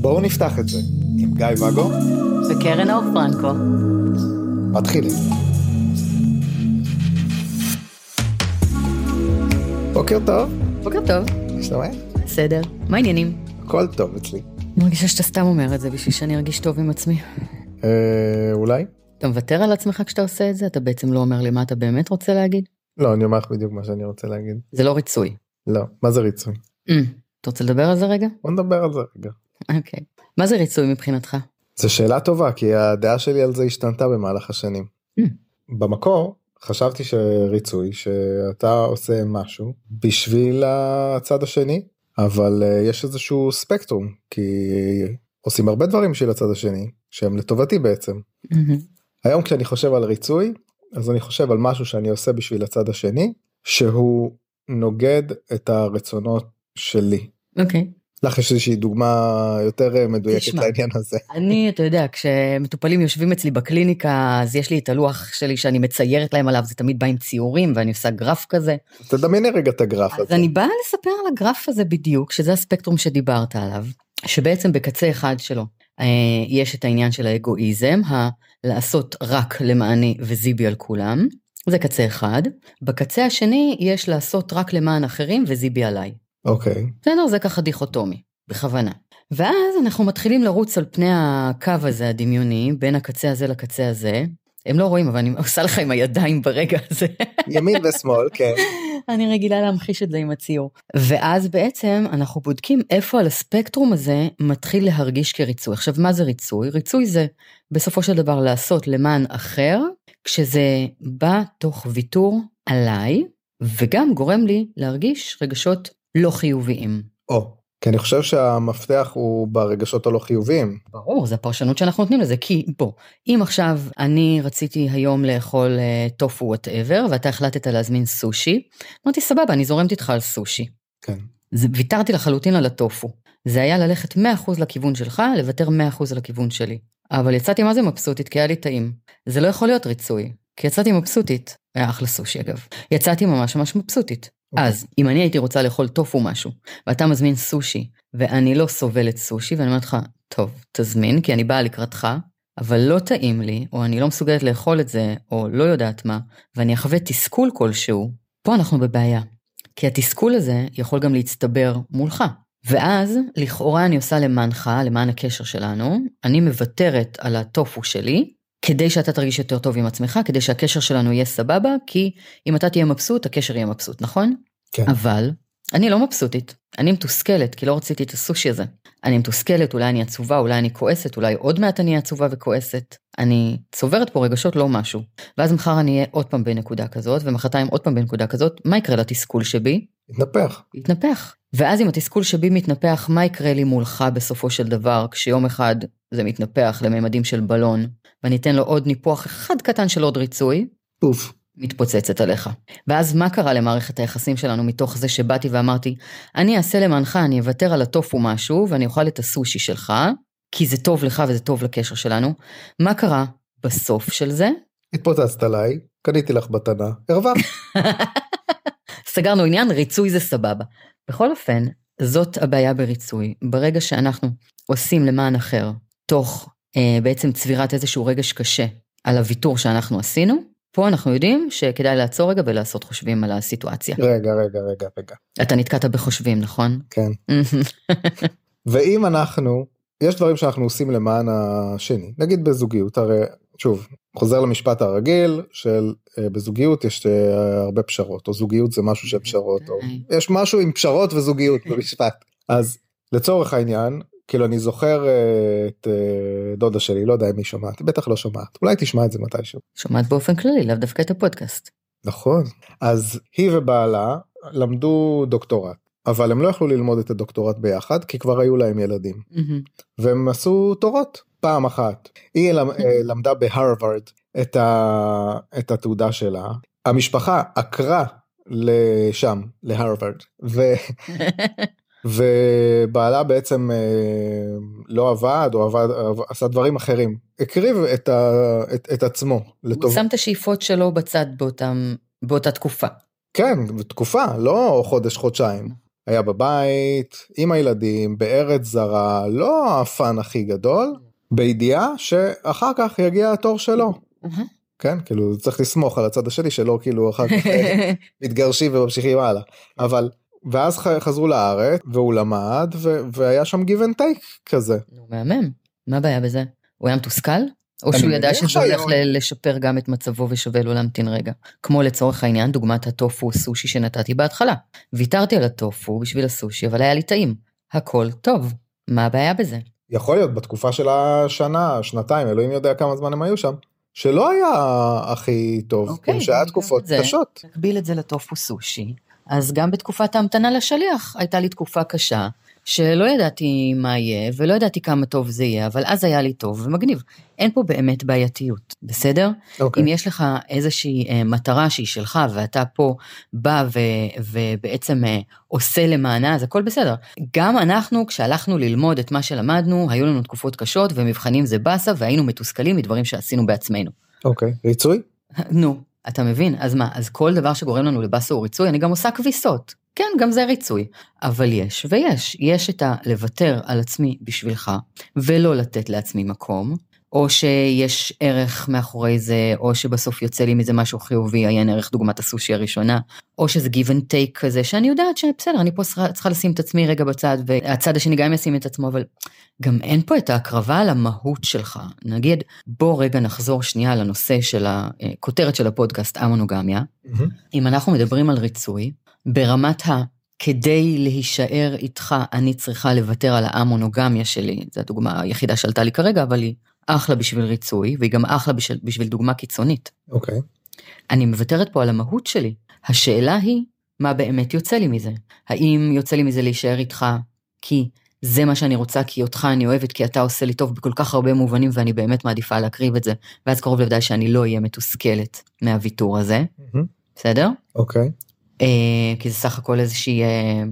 בואו נפתח את זה עם גיא ואגו וקרן אור פרנקו. מתחילים. בוקר טוב, בוקר טוב, מה שלומך? בסדר. מה העניינים? הכל טוב אצלי. אני מרגישה שאתה סתם אומר את זה בשביל שאני ארגיש טוב עם עצמי. אה, אולי? אתה מוותר על עצמך כשאתה עושה את זה? אתה בעצם לא אומר לי מה אתה באמת רוצה להגיד? לא, אני אומר לך בדיוק מה שאני רוצה להגיד. זה לא ריצוי. לא, מה זה ריצוי? Mm, אתה רוצה לדבר על זה רגע? בוא נדבר על זה רגע. אוקיי. מה זה ריצוי מבחינתך? זו שאלה טובה, כי הדעה שלי על זה השתנתה במהלך השנים. Mm. במקור חשבתי שריצוי, שאתה עושה משהו בשביל הצד השני, אבל אה, יש איזשהו ספקטרום, כי עושים הרבה דברים בשביל הצד השני, שהם לטובתי בעצם. מהמם. היום כשאני חושב על ריצוי, אז אני חושב על משהו שאני עושה בשביל הצד השני, שהוא נוגד את הרצונות שלי. אוקיי. לך יש איזושהי דוגמה יותר מדויקת תשמע. לעניין הזה. אני, אתה יודע, כשמטופלים יושבים אצלי בקליניקה, אז יש לי את הלוח שלי שאני מציירת להם עליו, זה תמיד בא עם ציורים ואני עושה גרף כזה. תדמייני רגע את הגרף אז הזה. אני באה לספר על הגרף הזה בדיוק, שזה הספקטרום שדיברת עליו, שבעצם בקצה אחד שלו יש את העניין של האגואיזם, ה- לעשות רק למעני וזיבי על כולם, זה קצה אחד. בקצה השני יש לעשות רק למען אחרים וזיבי עליי. אוקיי. בסדר? זה ככה דיכוטומי, בכוונה. ואז אנחנו מתחילים לרוץ על פני הקו הזה הדמיוני, בין הקצה הזה לקצה הזה. הם לא רואים, אבל אני עושה לך עם הידיים ברגע הזה. ימין ושמאל, כן. אני רגילה להמחיש את זה עם הציור. ואז בעצם אנחנו בודקים איפה על הספקטרום הזה מתחיל להרגיש כריצוי. עכשיו, מה זה ריצוי? ריצוי זה בסופו של דבר לעשות למען אחר, כשזה בא תוך ויתור עליי, וגם גורם לי להרגיש רגשות לא חיוביים. או, כי אני חושב שהמפתח הוא ברגשות הלא חיוביים. ברור, זו הפרשנות שאנחנו נותנים לזה, כי בוא, אם עכשיו אני רציתי היום לאכול אה, טופו whatever, ואתה החלטת להזמין סושי, אמרתי סבבה, אני זורמת איתך על סושי. כן. זה, ויתרתי לחלוטין על הטופו. זה היה ללכת 100% לכיוון שלך, לוותר 100% לכיוון שלי. אבל יצאתי מה זה מבסוטית, כי היה לי טעים. זה לא יכול להיות ריצוי, כי יצאתי מבסוטית. היה אחלה סושי אגב. יצאתי ממש ממש מבסוטית. אוקיי. אז אם אני הייתי רוצה לאכול טופו משהו, ואתה מזמין סושי, ואני לא סובלת סושי, ואני אומרת לך, טוב, תזמין, כי אני באה לקראתך, אבל לא טעים לי, או אני לא מסוגלת לאכול את זה, או לא יודעת מה, ואני אחווה תסכול כלשהו, פה אנחנו בבעיה. כי התסכול הזה יכול גם להצטבר מולך. ואז, לכאורה אני עושה למענך, למען הקשר שלנו, אני מוותרת על הטופו שלי, כדי שאתה תרגיש יותר טוב עם עצמך, כדי שהקשר שלנו יהיה סבבה, כי אם אתה תהיה מבסוט, הקשר יהיה מבסוט, נכון? כן. אבל אני לא מבסוטית, אני מתוסכלת, כי לא רציתי את הסושי הזה. אני מתוסכלת, אולי אני עצובה, אולי אני כועסת, אולי עוד מעט אני עצובה וכועסת. אני צוברת פה רגשות לא משהו. ואז מחר אני אהיה עוד פעם בנקודה כזאת, ומחרתיים עוד פעם בנקודה כזאת, מה יקרה לתסכול שבי? התנפח. יתנפח. ואז אם התסכול שבי מתנפח, מה יקרה לי מולך בסופו של דבר, כשיום אחד זה מתנפח לממדים של בלון, ואני אתן לו עוד ניפוח אחד קטן של עוד ריצוי, פוף. מתפוצצת עליך. ואז מה קרה למערכת היחסים שלנו מתוך זה שבאתי ואמרתי, אני אעשה למענך, אני אוותר על הטופו משהו, ואני אוכל את הסושי שלך, כי זה טוב לך וזה טוב לקשר שלנו. מה קרה בסוף של זה? התפוצצת עליי, קניתי לך מתנה, הרווחת. סגרנו עניין, ריצוי זה סבבה. בכל אופן, זאת הבעיה בריצוי. ברגע שאנחנו עושים למען אחר, תוך אה, בעצם צבירת איזשהו רגש קשה על הוויתור שאנחנו עשינו, פה אנחנו יודעים שכדאי לעצור רגע ולעשות חושבים על הסיטואציה. רגע, רגע, רגע, רגע. אתה נתקעת בחושבים, נכון? כן. ואם אנחנו, יש דברים שאנחנו עושים למען השני, נגיד בזוגיות, הרי, שוב, חוזר למשפט הרגיל של אה, בזוגיות יש אה, הרבה פשרות, או זוגיות זה משהו של פשרות, או יש משהו עם פשרות וזוגיות במשפט. אז לצורך העניין, כאילו אני זוכר אה, את אה, דודה שלי, לא יודע אם היא שומעת, בטח לא שומעת, אולי תשמע את זה מתישהו. שומעת באופן כללי, לאו דווקא את הפודקאסט. נכון. אז היא ובעלה למדו דוקטורט, אבל הם לא יכלו ללמוד את הדוקטורט ביחד, כי כבר היו להם ילדים. מהמם. והם עשו תורות פעם אחת. היא אה, למדה בהרווארד את, ה... את התעודה שלה. המשפחה עקרה לשם, להרווארד, ו... ובעלה בעצם אה, לא עבד או עבד, עשה דברים אחרים. הקריב את, ה... את, את עצמו הוא לטוב. שם את השאיפות שלו בצד באותם, באותה תקופה. כן, בתקופה, לא חודש, חודשיים. היה בבית, עם הילדים, בארץ זרה, לא הפאן הכי גדול, בידיעה שאחר כך יגיע התור שלו. כן, כאילו צריך לסמוך על הצד השני שלא כאילו אחר כך אה, מתגרשים וממשיכים הלאה. אבל, ואז חזרו לארץ והוא למד ו- והיה שם give and take כזה. מהמם, מה הבעיה בזה? הוא היה מתוסכל? או שהוא ידע שזה הולך לשפר גם את מצבו ושווה לו להמתין רגע. כמו לצורך העניין דוגמת הטופו סושי שנתתי בהתחלה. ויתרתי על הטופו בשביל הסושי אבל היה לי טעים. הכל טוב, מה הבעיה בזה? יכול להיות בתקופה של השנה, שנתיים, אלוהים יודע כמה זמן הם היו שם. שלא היה הכי טוב, אוקיי, כאילו שהיה תקופות זה, קשות. תקביל את זה לטופו סושי, אז גם בתקופת ההמתנה לשליח הייתה לי תקופה קשה, שלא ידעתי מה יהיה, ולא ידעתי כמה טוב זה יהיה, אבל אז היה לי טוב ומגניב. אין פה באמת בעייתיות, בסדר? Okay. אוקיי. אם יש לך איזושהי אה, מטרה שהיא שלך, ואתה פה בא ו, ובעצם אה, עושה למענה, אז הכל בסדר. גם אנחנו, כשהלכנו ללמוד את מה שלמדנו, היו לנו תקופות קשות, ומבחנים זה באסה, והיינו מתוסכלים מדברים שעשינו בעצמנו. אוקיי, okay. ריצוי? נו, אתה מבין? אז מה, אז כל דבר שגורם לנו לבאסה הוא ריצוי, אני גם עושה כביסות. כן, גם זה ריצוי. אבל יש ויש. יש את הלוותר על עצמי בשבילך, ולא לתת לעצמי מקום, או שיש ערך מאחורי זה, או שבסוף יוצא לי מזה משהו חיובי, עיין ערך דוגמת הסושי הראשונה, או שזה give and take כזה, שאני יודעת שבסדר, אני פה צריכה, לשים את עצמי רגע בצד, והצד השני גם ישים את עצמו, אבל גם אין פה את ההקרבה על המהות שלך. נגיד, בוא רגע נחזור שנייה לנושא של הכותרת של הפודקאסט, המונוגמיה. Mm-hmm. אם אנחנו מדברים על ריצוי, ברמת ה... כדי להישאר איתך, אני צריכה לוותר על המונוגמיה שלי, זו הדוגמה היחידה שעלתה לי כרגע, אבל היא אחלה בשביל ריצוי, והיא גם אחלה בשביל, בשביל דוגמה קיצונית. אוקיי. Okay. אני מוותרת פה על המהות שלי. השאלה היא, מה באמת יוצא לי מזה? האם יוצא לי מזה להישאר איתך כי זה מה שאני רוצה, כי אותך אני אוהבת, כי אתה עושה לי טוב בכל כך הרבה מובנים, ואני באמת מעדיפה להקריב את זה, ואז קרוב לוודאי שאני לא אהיה מתוסכלת מהוויתור הזה, mm-hmm. בסדר? אוקיי. Okay. אה, כי זה סך הכל איזושהי אה,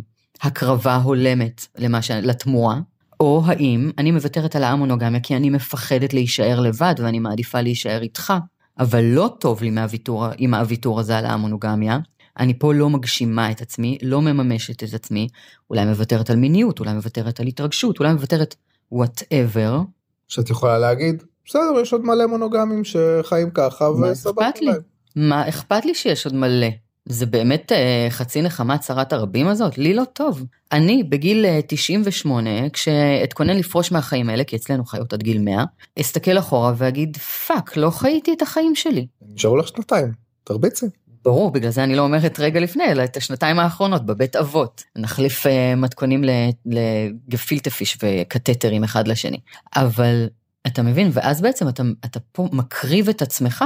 הקרבה הולמת למה ש... לתמורה. או האם אני מוותרת על המונוגמיה כי אני מפחדת להישאר לבד ואני מעדיפה להישאר איתך, אבל לא טוב לי מהוויתור, עם הוויתור הזה על המונוגמיה. אני פה לא מגשימה את עצמי, לא מממשת את עצמי, אולי מוותרת על מיניות, אולי מוותרת על התרגשות, אולי מוותרת וואטאבר. שאת יכולה להגיד, בסדר, יש עוד מלא מונוגמים שחיים ככה וסבבה. לי? מה אכפת לי שיש עוד מלא? זה באמת אה, חצי נחמה צרת הרבים הזאת? לי לא טוב. אני בגיל 98, אה, כשאתכונן לפרוש מהחיים האלה, כי אצלנו חיות עד גיל 100, אסתכל אחורה ואגיד, fuck, לא חייתי את החיים שלי. נשארו לך שנתיים, תרביצי. ברור, בגלל זה אני לא אומרת רגע לפני, אלא את השנתיים האחרונות בבית אבות. נחליף uh, מתכונים לגפילטפיש וקתטרים אחד לשני. אבל אתה מבין, ואז בעצם אתה, אתה פה מקריב את עצמך,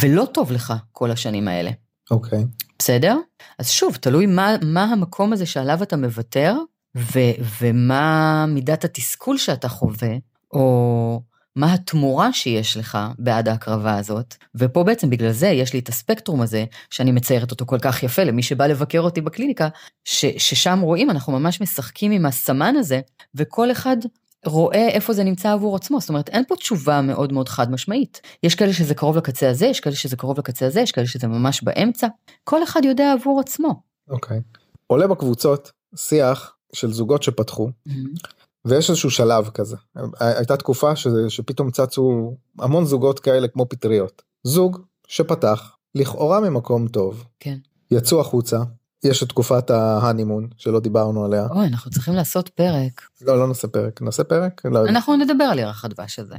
ולא טוב לך כל השנים האלה. אוקיי. Okay. בסדר? אז שוב, תלוי מה, מה המקום הזה שעליו אתה מוותר, ו, ומה מידת התסכול שאתה חווה, או מה התמורה שיש לך בעד ההקרבה הזאת. ופה בעצם בגלל זה יש לי את הספקטרום הזה, שאני מציירת אותו כל כך יפה למי שבא לבקר אותי בקליניקה, ש, ששם רואים, אנחנו ממש משחקים עם הסמן הזה, וכל אחד רואה איפה זה נמצא עבור עצמו, זאת אומרת אין פה תשובה מאוד מאוד חד משמעית. יש כאלה שזה קרוב לקצה הזה, יש כאלה שזה קרוב לקצה הזה, יש כאלה שזה ממש באמצע, כל אחד יודע עבור עצמו. אוקיי. Okay. עולה בקבוצות שיח של זוגות שפתחו, mm-hmm. ויש איזשהו שלב כזה. הייתה תקופה ש... שפתאום צצו המון זוגות כאלה כמו פטריות. זוג שפתח לכאורה ממקום טוב. כן. יצאו החוצה, יש את תקופת ההנימון שלא דיברנו עליה. אוי, אנחנו צריכים לעשות פרק. לא, לא נעשה פרק. נעשה פרק? לא אנחנו נדבר על ירח הדבש הזה.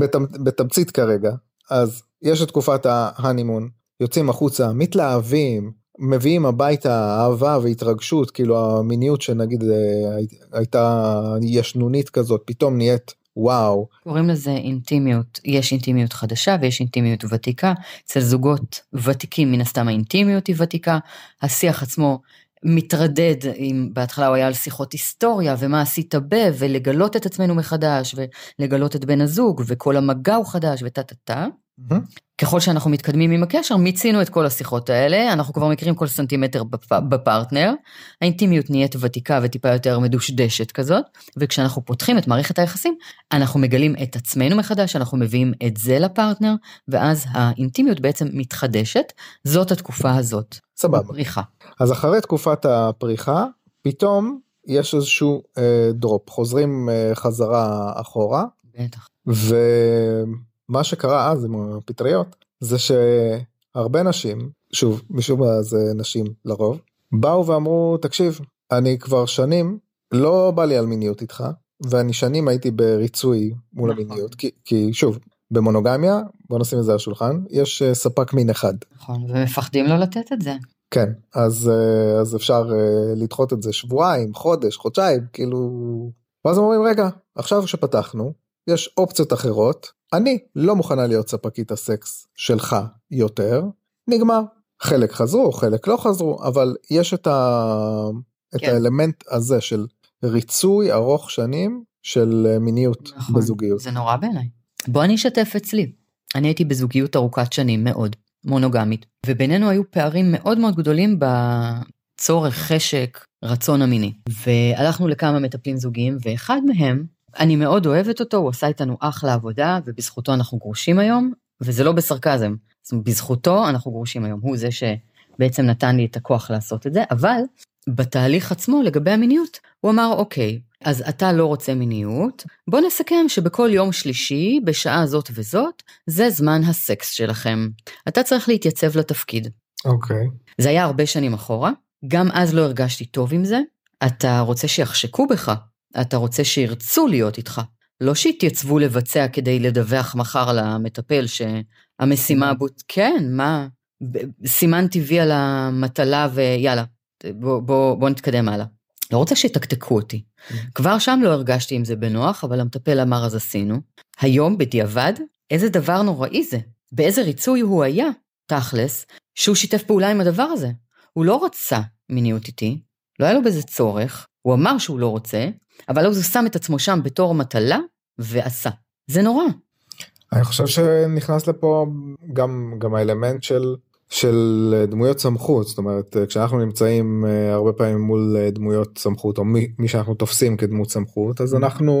בתמצ... בתמצית כרגע, אז יש את תקופת ההנימון, יוצאים החוצה, מתלהבים, מביאים הביתה אהבה והתרגשות, כאילו המיניות שנגיד אה, הייתה ישנונית כזאת, פתאום נהיית וואו. קוראים לזה אינטימיות, יש אינטימיות חדשה ויש אינטימיות ותיקה, אצל זוגות ותיקים מן הסתם האינטימיות היא ותיקה, השיח עצמו מתרדד, אם בהתחלה הוא היה על שיחות היסטוריה ומה עשית ב, ולגלות את עצמנו מחדש, ולגלות את בן הזוג, וכל המגע הוא חדש וטה טה טה. ככל שאנחנו מתקדמים עם הקשר, מיצינו את כל השיחות האלה, אנחנו כבר מכירים כל סנטימטר בפרטנר, האינטימיות נהיית ותיקה וטיפה יותר מדושדשת כזאת, וכשאנחנו פותחים את מערכת היחסים, אנחנו מגלים את עצמנו מחדש, אנחנו מביאים את זה לפרטנר, ואז האינטימיות בעצם מתחדשת, זאת התקופה הזאת. סבבה. פריחה. אז אחרי תקופת הפריחה, פתאום יש איזשהו אה, דרופ, חוזרים אה, חזרה אחורה. בטח. ומה שקרה אז עם הפטריות, זה שהרבה נשים, שוב, משום מה זה נשים לרוב, באו ואמרו, תקשיב, אני כבר שנים, לא בא לי על מיניות איתך, ואני שנים הייתי בריצוי מול נכון. המיניות, כי, כי שוב, במונוגמיה, בוא נשים את זה על השולחן, יש אה, ספק מין אחד. נכון, ומפחדים לא לתת את זה. כן, אז, אה, אז אפשר אה, לדחות את זה שבועיים, חודש, חודשיים, כאילו... ואז אומרים, רגע, עכשיו שפתחנו, יש אופציות אחרות, אני לא מוכנה להיות ספקית הסקס שלך יותר, נגמר. חלק חזרו, חלק לא חזרו, אבל יש את, ה... את כן. האלמנט הזה של ריצוי ארוך שנים של אה, מיניות נכון, בזוגיות. זה נורא בעיניי. בוא אני אשתף אצלי. אני הייתי בזוגיות ארוכת שנים מאוד, מונוגמית, ובינינו היו פערים מאוד מאוד גדולים בצורך, חשק, רצון המיני. והלכנו לכמה מטפלים זוגיים, ואחד מהם, אני מאוד אוהבת אותו, הוא עשה איתנו אחלה עבודה, ובזכותו אנחנו גרושים היום, וזה לא בסרקזם. זאת אומרת, בזכותו אנחנו גרושים היום, הוא זה שבעצם נתן לי את הכוח לעשות את זה, אבל בתהליך עצמו, לגבי המיניות, הוא אמר, אוקיי, אז אתה לא רוצה מיניות, בוא נסכם שבכל יום שלישי, בשעה זאת וזאת, זה זמן הסקס שלכם. אתה צריך להתייצב לתפקיד. אוקיי. זה היה הרבה שנים אחורה, גם אז לא הרגשתי טוב עם זה. אתה רוצה שיחשקו בך, אתה רוצה שירצו להיות איתך. לא שיתייצבו לבצע כדי לדווח מחר למטפל שהמשימה בוט... כן, מה? סימן טבעי על המטלה ויאללה, בוא, בוא, בוא נתקדם הלאה. לא רוצה שיתקתקו אותי. כבר שם לא הרגשתי עם זה בנוח, אבל המטפל אמר אז עשינו. היום, בדיעבד, איזה דבר נוראי זה. באיזה ריצוי הוא היה, תכלס, שהוא שיתף פעולה עם הדבר הזה. הוא לא רצה מיניות איתי, לא היה לו בזה צורך, הוא אמר שהוא לא רוצה, אבל אז הוא שם את עצמו שם בתור מטלה, ועשה. זה נורא. אני חושב שנכנס לפה גם גם האלמנט של של דמויות סמכות זאת אומרת כשאנחנו נמצאים אה, הרבה פעמים מול אה, דמויות סמכות או מי, מי שאנחנו תופסים כדמות סמכות אז אנחנו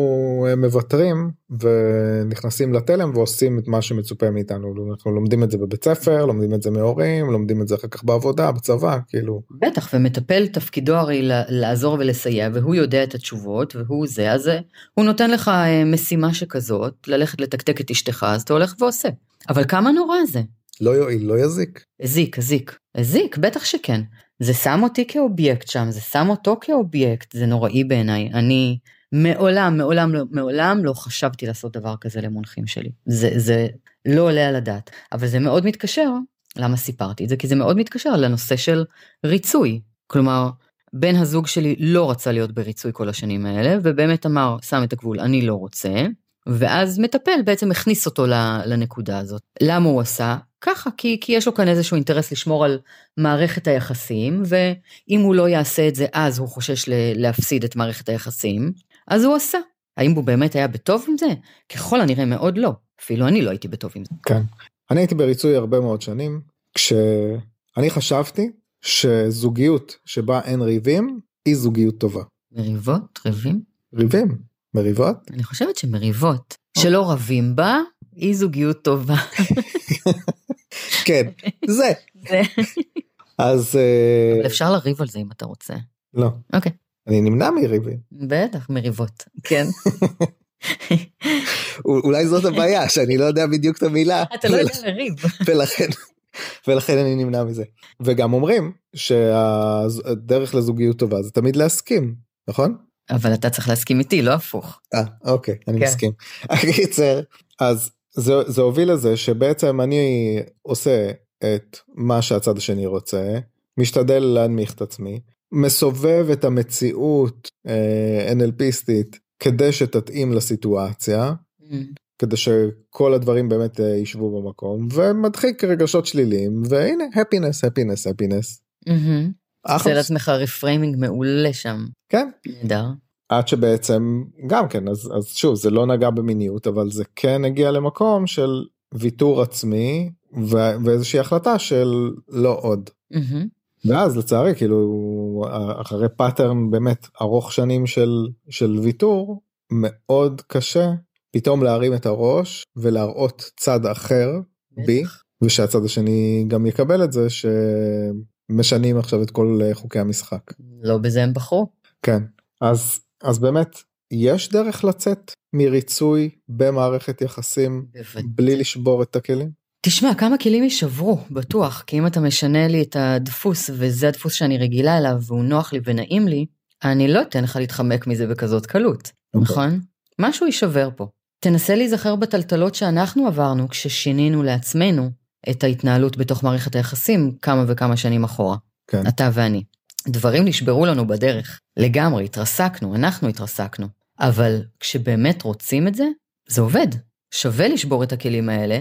אה, מוותרים ונכנסים לתלם ועושים את מה שמצופה מאיתנו אנחנו לומדים את זה בבית ספר לומדים את זה מהורים לומדים את זה אחר כך בעבודה בצבא כאילו בטח, ומטפל תפקידו הרי לעזור ולסייע, והוא יודע את התשובות, והוא זה, אז אה, הוא נותן לך אה, משימה שכזאת, ללכת לתקתק את אשתך, אז אתה הולך ועושה. אבל כמה נורא זה. לא יועיל לא יזיק הזיק, הזיק. הזיק, בטח שכן. זה שם אותי כאובייקט שם, זה שם אותו כאובייקט, זה נוראי בעיניי. אני מעולם, מעולם, מעולם לא חשבתי לעשות דבר כזה למונחים שלי. זה, זה לא עולה על הדעת. אבל זה מאוד מתקשר, למה סיפרתי את זה? כי זה מאוד מתקשר לנושא של ריצוי. כלומר, בן הזוג שלי לא רצה להיות בריצוי כל השנים האלה, ובאמת אמר, שם את הגבול, אני לא רוצה, ואז מטפל בעצם הכניס אותו לנקודה הזאת. למה הוא עשה? ככה, כי, כי יש לו כאן איזשהו אינטרס לשמור על מערכת היחסים, ואם הוא לא יעשה את זה אז הוא חושש להפסיד את מערכת היחסים, אז הוא עשה. האם הוא באמת היה בטוב עם זה? ככל הנראה מאוד לא. אפילו אני לא הייתי בטוב עם זה. כן. אני הייתי בריצוי הרבה מאוד שנים כשאני חשבתי שזוגיות שבה אין ריבים היא זוגיות טובה. מריבות? ריבים? ריבים? מריבות? אני חושבת שמריבות, שלא רבים בה, היא זוגיות טובה. כן, זה. זה- אז אה, אבל אפשר לריב על זה אם אתה רוצה. לא. אוקיי. אני נמנע מריבים. בטח, מריבות. כן. אולי זאת הבעיה שאני לא יודע בדיוק את המילה. אתה לא יודע לריב. ולכן ולכן אני נמנע מזה וגם אומרים שהדרך לזוגיות טובה זה תמיד להסכים נכון? אבל אתה צריך להסכים איתי, לא הפוך. אה אוקיי אני כן. מסכים. הקיצר אז זה, זה הוביל לזה שבעצם אני עושה את מה שהצד השני רוצה משתדל להנמיך את עצמי מסובב את המציאות אה, NLPיסטית כדי שתתאים לסיטואציה כדי שכל הדברים באמת אה, ישבו במקום ומדחיק רגשות שליליים והנה happiness happiness happiness. מהמם. עושה לעצמך reframing מעולה שם. כן נהדר. עד שבעצם גם כן אז אז שוב זה לא נגע במיניות אבל זה כן הגיע למקום של ויתור עצמי ו- ואיזושהי החלטה של לא עוד. מהמם. ואז לצערי כאילו אחרי pattern באמת ארוך שנים של של ויתור מאוד קשה פתאום להרים את הראש ולהראות צד אחר בי. ושהצד השני גם יקבל את זה שמשנים עכשיו את כל חוקי המשחק. לא בזה הם בחרו. כן אז אז באמת יש דרך לצאת מריצוי במערכת יחסים בוודאי. בלי לשבור את הכלים. תשמע, כמה כלים יישברו, בטוח, כי אם אתה משנה לי את הדפוס, וזה הדפוס שאני רגילה אליו, והוא נוח לי ונעים לי, אני לא אתן לך להתחמק מזה בכזאת קלות, נכון? משהו יישבר פה. תנסה להיזכר בטלטלות שאנחנו עברנו כששינינו לעצמנו את ההתנהלות בתוך מערכת היחסים כמה וכמה שנים אחורה. כן. אתה ואני. דברים נשברו לנו בדרך, לגמרי, התרסקנו, אנחנו התרסקנו. אבל כשבאמת רוצים את זה, זה עובד. שווה לשבור את הכלים האלה,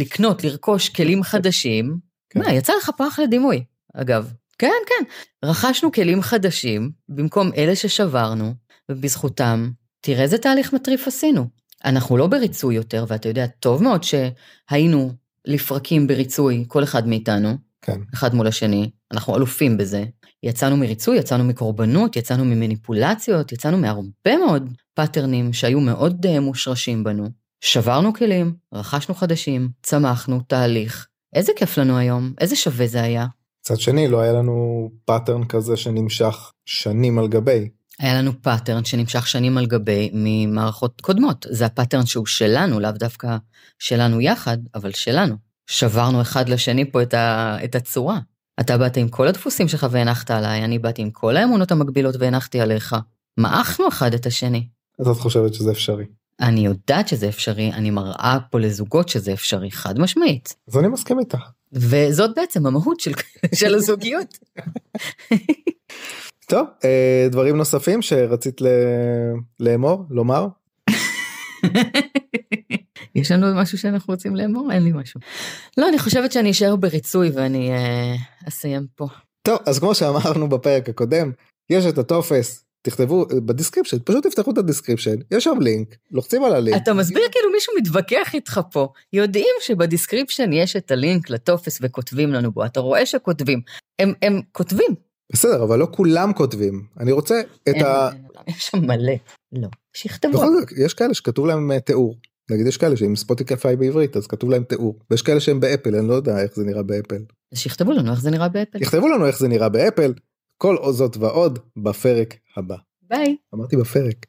לקנות, לרכוש כלים חדשים. כן. מה, יצא לך פח לדימוי, אגב. כן, כן. רכשנו כלים חדשים במקום אלה ששברנו, ובזכותם, תראה איזה תהליך מטריף עשינו. אנחנו לא בריצוי יותר, ואתה יודע טוב מאוד שהיינו לפרקים בריצוי, כל אחד מאיתנו, כן. אחד מול השני, אנחנו אלופים בזה. יצאנו מריצוי, יצאנו מקורבנות, יצאנו ממניפולציות, יצאנו מהרבה מאוד פאטרנים שהיו מאוד uh, מושרשים בנו. שברנו כלים, רכשנו חדשים, צמחנו, תהליך. איזה כיף לנו היום, איזה שווה זה היה. מצד שני לא היה לנו pattern כזה שנמשך שנים על גבי. היה לנו pattern שנמשך שנים על גבי ממערכות קודמות. זה ה pattern שהוא שלנו, לאו דווקא שלנו יחד, אבל שלנו. שברנו אחד לשני פה את, ה, את הצורה. אתה באת עם כל הדפוסים שלך והנחת עליי, אני באתי עם כל האמונות המקבילות והנחתי עליך. מעכנו אחד את השני. אז את חושבת שזה אפשרי. אני יודעת שזה אפשרי, אני מראה פה לזוגות שזה אפשרי, חד משמעית. אז אני מסכים איתך. וזאת בעצם המהות של, של הזוגיות. טוב אה, דברים נוספים שרצית. לאמור לומר יש לנו עוד משהו שאנחנו רוצים לאמור? אין לי משהו. לא, אני חושבת שאני אשאר בריצוי ואני אה, אסיים פה. טוב אז כמו שאמרנו בפרק הקודם יש את הטופס תכתבו ב description פשוט תפתחו את ה description יש שם לינק לוחצים על הלינק. אתה מסביר כאילו מישהו מתווכח איתך פה. יודעים שב description יש את הלינק לטופס וכותבים לנו בו, אתה רואה שכותבים. הם, הם כותבים. בסדר אבל לא כולם כותבים אני רוצה את אין, ה... אין, אין, יש שם מלא. לא, שיכתבו. בכל זאת יש כאלה שכתוב להם אה, תיאור. נגיד יש כאלה שהם Spotify בעברית אז כתוב להם תיאור ויש כאלה שהם ב Apple אני לא יודע איך זה נראה ב Apple. אז שיכתבו לנו איך זה נראה ב Apple. יכתבו לנו איך זה נראה ב Apple כל זאת ועוד בפרק הבא. ביי. אמרתי בפרק.